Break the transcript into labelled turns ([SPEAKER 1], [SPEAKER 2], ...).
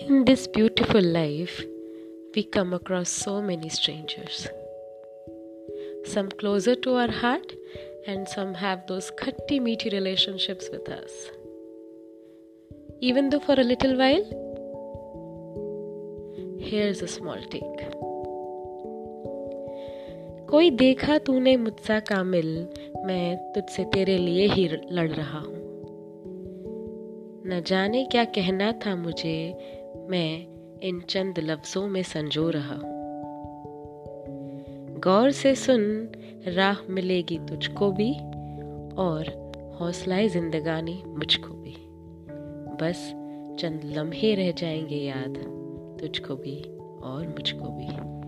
[SPEAKER 1] In this beautiful life, we come across so many strangers. Some closer to our heart, and some have those khatti meaty relationships with us. Even though for a little while, here's a small take. कोई देखा तूने मुझसा कामिल मैं तुझसे तेरे लिए ही लड़ रहा हूँ न जाने क्या कहना था मुझे मैं इन चंद लफ्जों में संजो रहा। हूँ गौर से सुन, राह मिलेगी तुझको भी और हौसलाए जिंदगानी मुझको भी। बस चंद लम्हे रह जाएँगे याद, तुझको भी और मुझको भी।